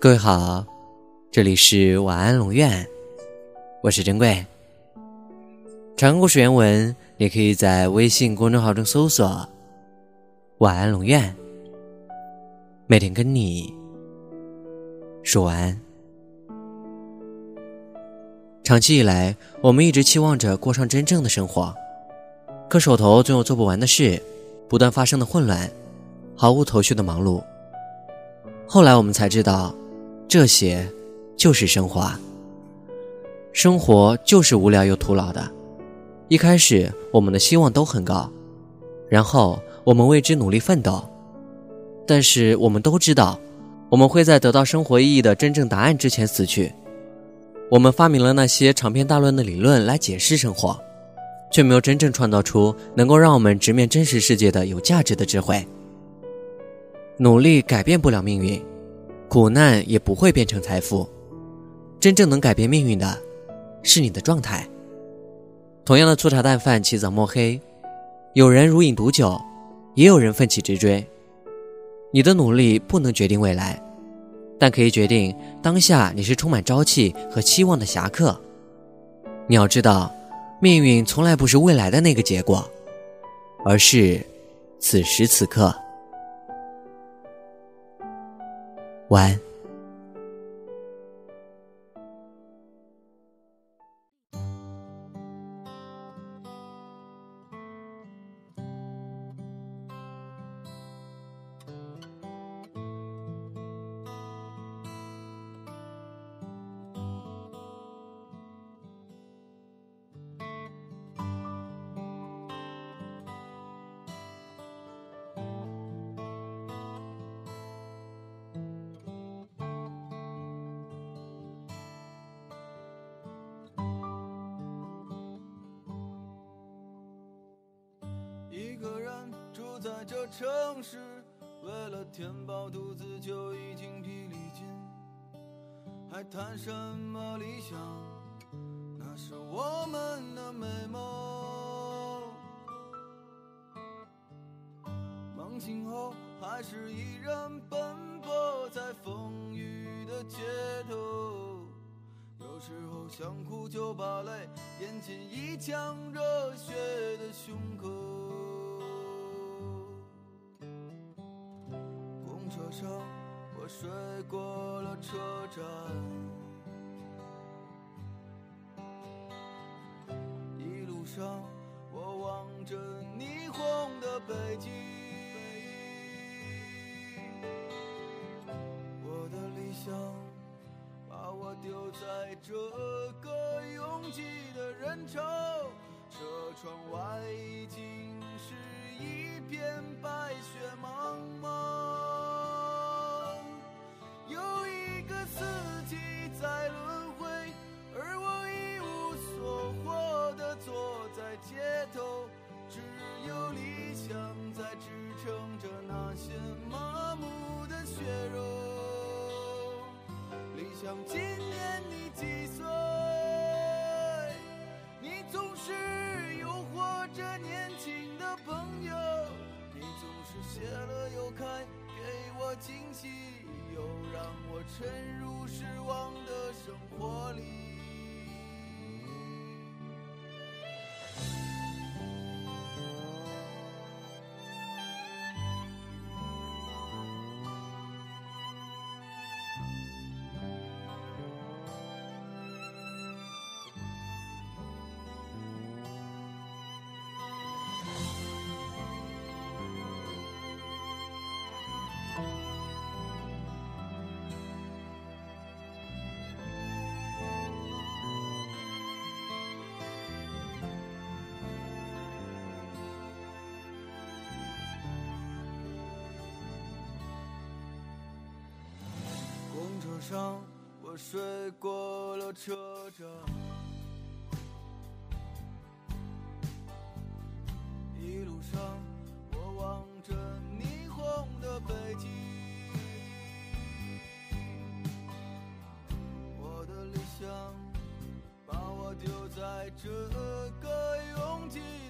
各位好，这里是晚安龙院，我是珍贵。长故事原文你可以在微信公众号中搜索“晚安龙院”，每天跟你说晚安。长期以来，我们一直期望着过上真正的生活，可手头总有做不完的事，不断发生的混乱，毫无头绪的忙碌。后来我们才知道。这些，就是生活。生活就是无聊又徒劳的。一开始，我们的希望都很高，然后我们为之努力奋斗。但是，我们都知道，我们会在得到生活意义的真正答案之前死去。我们发明了那些长篇大论的理论来解释生活，却没有真正创造出能够让我们直面真实世界的有价值的智慧。努力改变不了命运。苦难也不会变成财富，真正能改变命运的，是你的状态。同样的粗茶淡饭、起早摸黑，有人如饮毒酒，也有人奋起直追。你的努力不能决定未来，但可以决定当下你是充满朝气和期望的侠客。你要知道，命运从来不是未来的那个结果，而是此时此刻。晚安。在这城市，为了填饱肚子就已经疲力尽，还谈什么理想？那是我们的美梦。梦醒后，还是依然奔波在风雨的街头。有时候想哭就把泪咽进一腔热血的胸口。睡过了车站，一路上我望着霓虹的北京，我的理想把我丢在这个拥挤的人潮，车窗外已经是只有理想在支撑着那些麻木的血肉理想今年你几岁？你总是诱惑着年轻的朋友你总是谢了又开给我惊喜又让我沉上，我睡过了车站，一路上我望着霓虹的北京，我的理想把我丢在这个拥挤。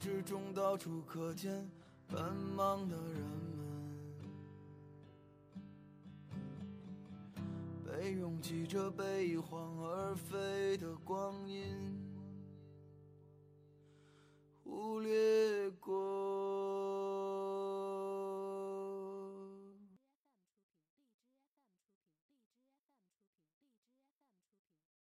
之中到处可见奔忙的人们，被拥挤着，被一晃而飞的光阴。